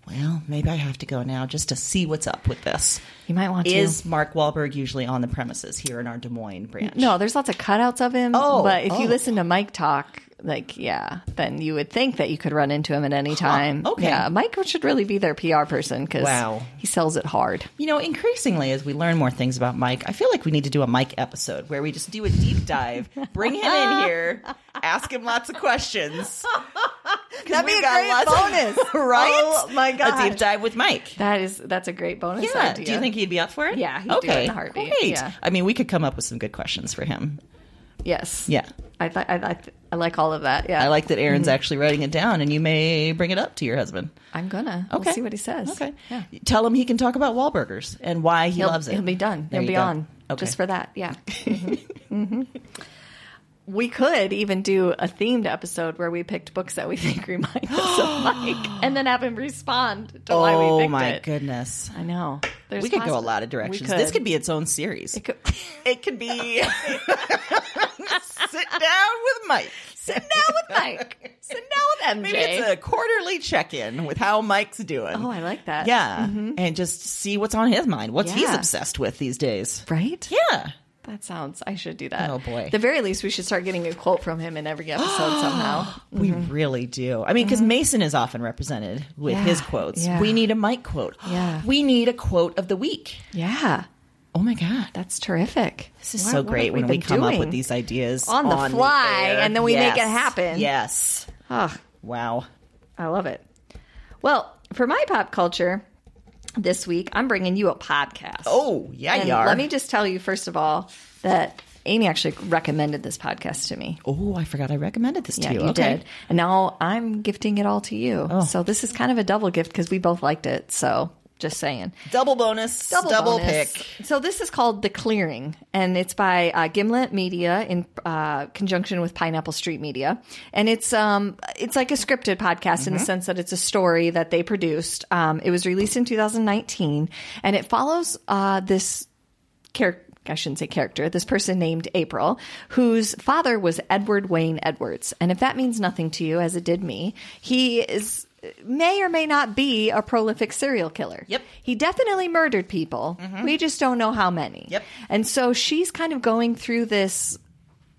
Well, maybe I have to go now just to see what's up with this. You might want to. Is Mark Wahlberg usually on the premises here in our Des Moines branch? No, there's lots of cutouts of him. Oh, but if oh. you listen to Mike talk, like yeah, then you would think that you could run into him at any time. okay. Yeah, Mike should really be their PR person because Wow. he sells it hard. You know, increasingly as we learn more things about Mike, I feel like we need to do a Mike episode where we just do a deep dive, bring him in here, ask him lots of questions. That'd be a great lots of- bonus, right? Oh my god, A deep dive with Mike. that is that's a great bonus Yeah. idea. Do you think he'd be up for it? Yeah, he'd do it okay. in a heartbeat. Great. Yeah. I mean, we could come up with some good questions for him. Yes. Yeah. I th- I, I, I like all of that. Yeah. I like that Erin's actually writing it down, and you may bring it up to your husband. I'm gonna. Okay. We'll see what he says. Okay. Yeah. Tell him he can talk about Wahlburgers and why he He'll, loves it. he'll be done. There he'll be go. on Okay. just for that. Yeah. hmm We could even do a themed episode where we picked books that we think remind us of Mike, and then have him respond to why we oh picked it. oh my goodness. I know. There's we could go a lot of directions. could. This could be its own series. It could- It could be sit down with Mike. Sit down with Mike. sit down with MJ. Maybe it's a quarterly check-in with how Mike's doing. oh, I like that. yeah, mm-hmm. and just see what's on his mind. What's he's obsessed with these days? Right? Yeah. That sounds. I should do that. Oh, boy. The very least, we should start getting a quote from him in every episode somehow. We really do. I mean, because Mason is often represented with Mm-hmm. Yeah, his quotes. yeah. We need a Mike quote. Yeah. We need a quote of the week. Yeah, Oh my God. that's terrific. This is What- so great have when we we come up with these ideas On the fly, air. and then we make it happen. Yes. Oh, Wow. I love it. Well, for my pop culture this week, I'm bringing you a podcast. Oh, yeah, And you are. Let me just tell you, first of all, that Amy actually recommended this podcast to me. Oh, I forgot I recommended this Yeah, to you. you okay. did. And now I'm gifting it all to you. Oh. So this is kind of a double gift because we both liked it. So just saying. Double bonus. Double, bonus. pick. So this is called The Clearing, and it's by uh, Gimlet Media in uh, conjunction with Pineapple Street Media, and it's um it's like a scripted podcast in the sense that it's a story that they produced. Um, it was released in 2019, and it follows uh, this character. I shouldn't say character, this person named April, whose father was Edward Wayne Edwards. And if that means nothing to you, as it did me, he is may or may not be a prolific serial killer. Yep. He definitely murdered people. Mm-hmm. We just don't know how many. Yep. And so she's kind of going through this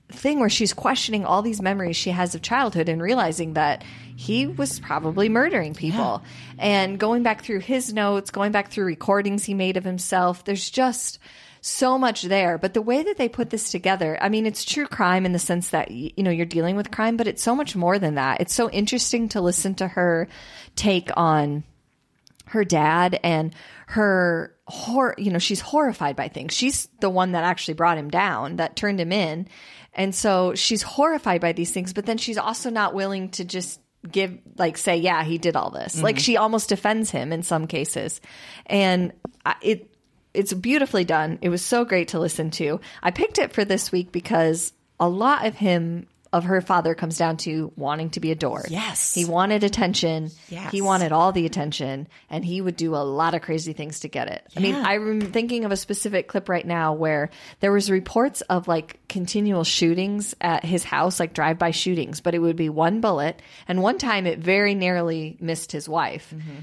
thing where she's questioning all these memories she has of childhood and realizing that he was probably murdering people and going back through his notes going back through recordings he made of himself there's just so much there. But the way that they put this together i mean it's true crime in the sense that you know you're dealing with crime but it's so much more than that. It's so interesting to listen to her take on her dad and her hor you know she's horrified by things. She's the one that actually brought him down that turned him in. And so she's horrified by these things but then she's also not willing to just give like say yeah he did all this. Like mm-hmm. she almost defends him in some cases. And it it's beautifully done it was so great to listen to i picked it for this week because a lot of him of her father comes down to wanting to be adored Yes. he wanted attention Yes. he wanted all the attention and he would do a lot of crazy things to get it. I mean, I'm thinking of a specific clip right now where there was reports of like continual shootings at his house, like drive-by shootings, but it would be one bullet and one time it very narrowly missed his wife. Mm-hmm.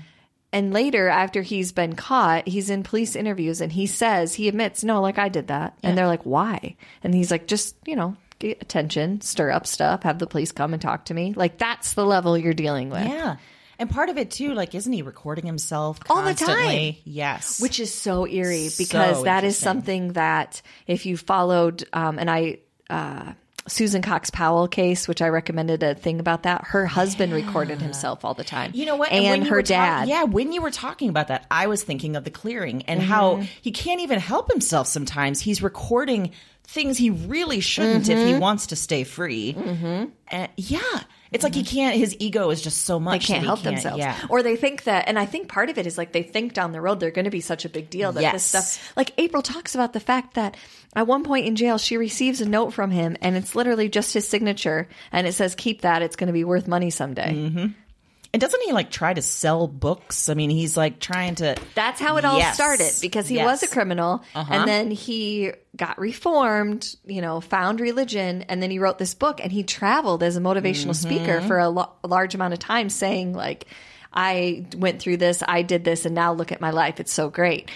And later, after he's been caught, he's in police interviews and he says, he admits, no, like I did that. And they're like, why? And he's like, just, you know, get attention, stir up stuff, have the police come and talk to me. Like that's the level you're dealing with. Yeah. And part of it too, like, isn't he recording himself All the time. Yes. which is so eerie because So that is something that if you followed um, and i uh, susan cox powell case which i recommended a thing about that her husband recorded himself all the time You know what? and, when her dad yeah, when you were talking about that, I was thinking of the clearing and how Mm-hmm. he can't even help himself sometimes. He's recording things he really shouldn't if he Mm-hmm. wants to stay free. Mm-hmm. yeah. It's like he can't, his ego is just so much. they can't help themselves Yeah. or they think that and i think part of it is like they think down the road they're going to be such a big deal that this stuff like april talks about the fact that at one point in jail she receives a note from him and it's literally just his signature and it says keep that it's going to be worth money someday Mm-hmm. And doesn't he like try to sell books? I mean, he's like trying to. That's how it all Yes. started because he Yes. was a criminal Uh-huh. and then he got reformed, you know, found religion, and then he wrote this book and he traveled as a motivational speaker Mm-hmm. for a, lo- a large amount of time saying, like, I went through this, I did this, and now look at my life. It's so great.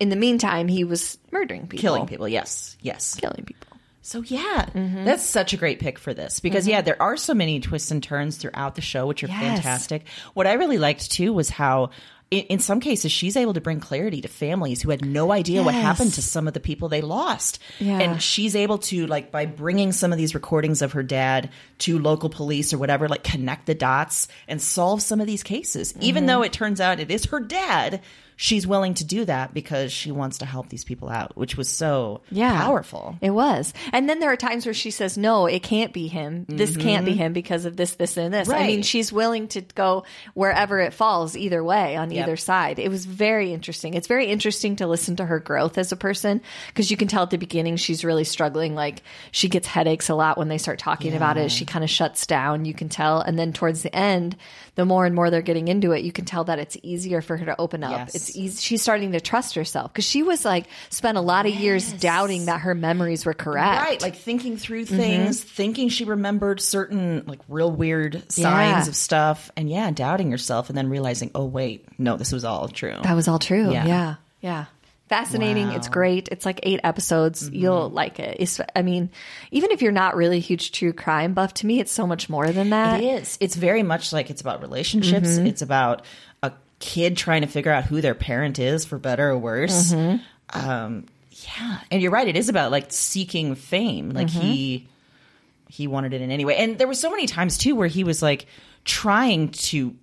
In the meantime, he was murdering people, Killing people, yes, yes. killing people. So yeah, Mm-hmm. that's such a great pick for this because yeah, there are so many twists and turns throughout the show, which are Yes. fantastic. What I really liked too was how. In, in some cases, she's able to bring clarity to families who had no idea what happened to some of the people they lost. Yeah. And she's able to, like, by bringing some of these recordings of her dad to local police or whatever, like, connect the dots and solve some of these cases. Even Mm-hmm. though it turns out it is her dad, she's willing to do that because she wants to help these people out, which was so yeah. powerful. It was. And then there are times where she says, no, it can't be him. This can't be him because of this, this, and this. I mean, Mm-hmm. She's willing to go wherever it falls either way on Yep. either side. It was very interesting. It's very interesting to listen to her growth as a person because you can tell at the beginning she's really struggling. Like she gets headaches a lot when they start talking about it. She kind of shuts down. You can tell, and then towards the end, the more and more they're getting into it, you can tell that it's easier for her to open up. Yes. It's easy. She's starting to trust herself because she was like spent a lot of years doubting that her memories were correct. Right, like thinking through things, mm-hmm. thinking she remembered certain like real weird signs Yeah. of stuff, and yeah, doubting herself, and then realizing, oh wait, no, this was all true. That was all true. Yeah. Yeah. Yeah. Fascinating. It's great. It's like eight episodes. Mm-hmm. You'll like it. It's, I mean, even if you're not really a huge true crime buff, to me, it's so much more than that. It is. It's very much like it's about relationships. It's about a kid trying to figure out who their parent is, for better or worse. Um, yeah, and you're right. It is about like seeking fame. Like he he wanted it in any way. And there were so many times too where he was like trying to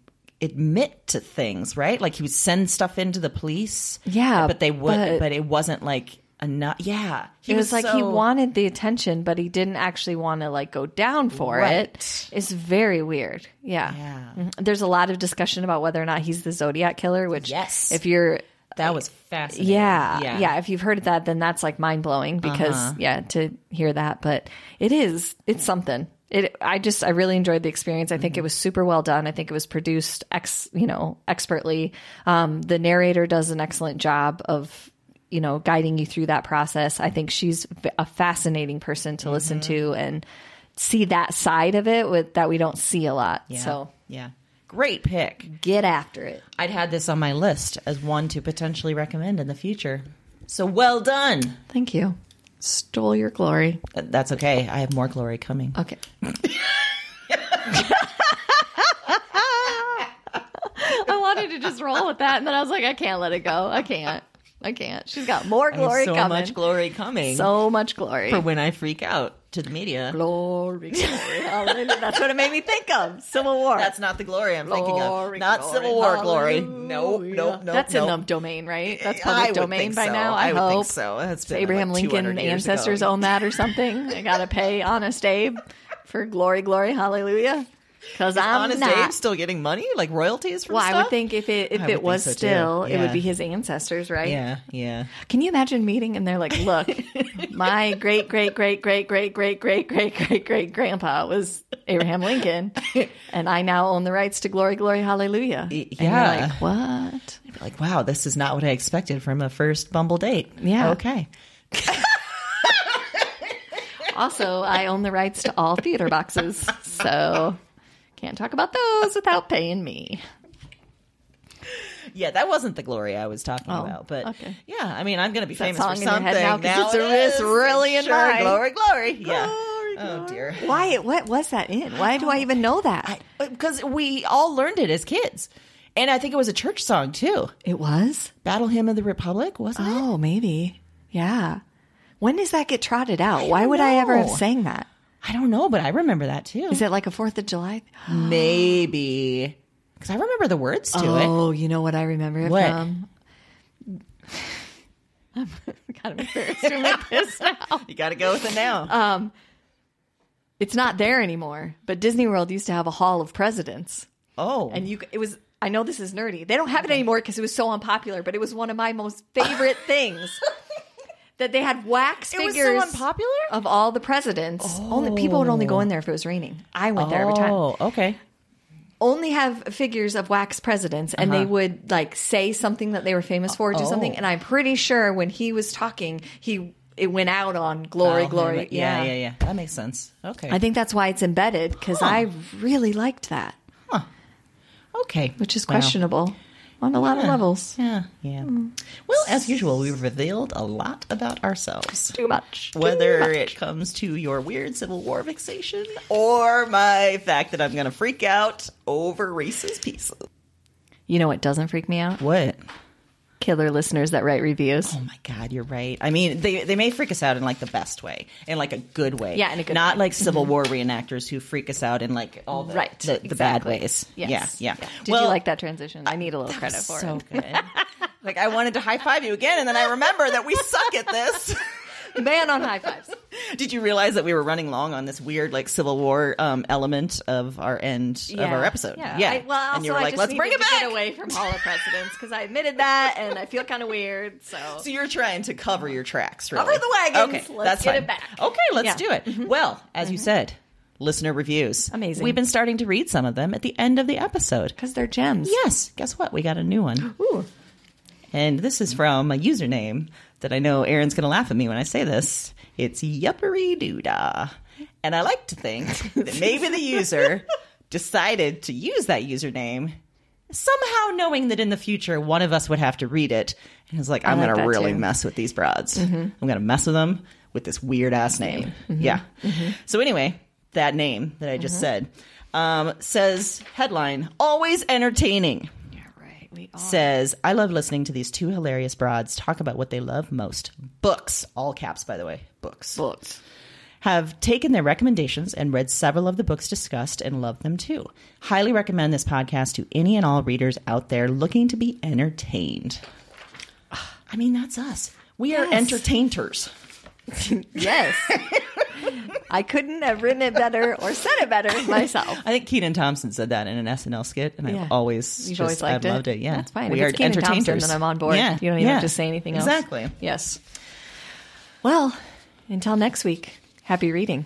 admit to things, right? Like he would send stuff into the police. Yeah, but they would. But, but- it wasn't like enough. Yeah, he It was, like he wanted the attention, but he didn't actually want to like go down for Right. it. It's very weird. Yeah. Yeah. Mhm. There's a lot of discussion about whether or not he's the Zodiac killer, which Yes. if you're That was fascinating. Yeah, yeah. If you've heard that, then that's like mind blowing because Uh-huh. yeah, to hear that. But it is, it's something. It. I just, I really enjoyed the experience. I Mm-hmm. think it was super well done. I think it was produced ex, you know, expertly. Um, the narrator does an excellent job of, you know, guiding you through that process. I think she's a fascinating person to listen Mm-hmm. to and see that side of it with that we don't see a lot. Yeah. So yeah, great pick. get after it. I'd had this on my list as one to potentially recommend in the future. So well done. Thank you. Stole your glory. Uh, That's okay. I have more glory coming. Okay. I wanted to just roll with that, and then I was like, I can't let it go. I can't. I can't. She's got more glory so coming. So much glory coming so much glory. for when I freak out to the media. glory, glory. Hallelujah. That's what it made me think of. Civil War. That's not the glory I'm thinking of. Not glory, Civil War glory. Nope, nope, nope. That's nope. in the domain, right? That's public domain by so. now. I, would hope. think so. That's Abraham like Lincoln ancestors ago. own that or something. I got to pay Honest Abe for glory, glory, hallelujah. Because I'm Honest not. Abe still getting money, like royalties from stuff. Well, I would think if it if I it was so, still, it would be his ancestors, right? Yeah, yeah. Can you imagine meeting and they're like, "Look, my great great great great great great great great great great grandpa was Abraham Lincoln, and I now own the rights to glory, glory, hallelujah." Yeah. like what? I'd be like, wow, this is not what I expected from a first Bumble date. Yeah. Okay. Also, I own the rights to all theater boxes, so can't talk about those without paying me. Yeah, that wasn't the glory I was talking Oh, about, but okay. yeah, I mean, I'm going to be that famous for something now now. it's it it's really in sure, mine. glory, glory. Yeah. Glory, Oh dear. Why? What was that in? Why do I even know that? Because uh, we all learned it as kids, and I think it was a church song too. it was. Battle Hymn of the Republic, wasn't it? Oh, maybe. Yeah. When does that get trotted out? Why would I ever have know. sang that? I don't know, but I remember that too. Is it like a Fourth of July? Maybe because I remember the words to it. Oh, you know what I remember it What? from? I'm kind of embarrassed admit this now. You got to go with it now. Uh, It's not there anymore, but Disney World used to have a Hall of Presidents, oh, and you it was. I know this is nerdy. They don't have it anymore because it was so unpopular, but it was one of my most favorite things. That they had wax it was figures so unpopular. of all the presidents. Only people would only go in there if it was raining. I went there every time. Oh, okay. only have figures of wax presidents and Uh-huh. they would like say something that they were famous for or do Oh. something and i'm pretty sure when he was talking he it went out on glory Oh, glory Yeah, yeah, yeah. That makes sense. Okay. i think that's why it's embedded because i really liked that okay. which is Wow. questionable on a lot of levels Yeah, yeah. Mm. Well, as usual, we've revealed a lot about ourselves. too much Too Whether much. it comes to your weird Civil War fixation or my fact that I'm going to freak out over Reese's Pieces. you know what doesn't freak me out What? Killer listeners that write reviews Oh my God, you're right. I mean, they they may freak us out in like the best way, in like a good way. Yeah, in a good Not way. like Civil mm-hmm. War reenactors who freak us out in like all the Right, the, the bad ways. yes Yeah, yeah. did you like that transition i need a little credit for so it good. like I wanted to high five you again, and then I remember that we suck at this. Man on high fives. Did you realize that we were running long on this weird like Civil War um, element of our end of our episode? Yeah. yeah. I, well, also, and you were I like, just let's bring it to back. Get away from Hall of Presidents because I admitted that, and I feel kind of weird. So. So you're trying to cover your tracks, really. Cover the wagons. Okay, Let's that's get fine. it back. Okay, let's Yeah. do it. Well, as you said, listener reviews. Amazing. We've been starting to read some of them at the end of the episode. Because they're gems. Yes, guess what? We got a new one. Ooh. And this is from a username that I know Aaron's going to laugh at me when I say this. It's Yuppery Doodah. And I like to think that maybe the user decided to use that username somehow knowing that in the future one of us would have to read it. And it's like, I'm like going to really too. Mm-hmm. mess with these broads. I'm going to mess with them with this weird ass name. Yeah. So, anyway, that name that I just said um, says headline, always entertaining Yeah, right. We all. Says, I love listening to these two hilarious broads talk about what they love most. Books, all caps, by the way, books. Books. Have taken their recommendations and read several of the books discussed and love them too. Highly recommend this podcast to any and all readers out there looking to be entertained. I mean, that's us. We are entertainers. Yes. I couldn't have written it better or said it better myself. I think Kenan Thompson said that in an SNL skit, and Yeah. I've always You've just, always liked I've it. loved it. Yeah, that's fine. We if are it's Kenan Thompson, then I'm on board. Yeah, You don't even yeah. have to say anything else. Exactly. Yes. Well, until next week. Happy reading.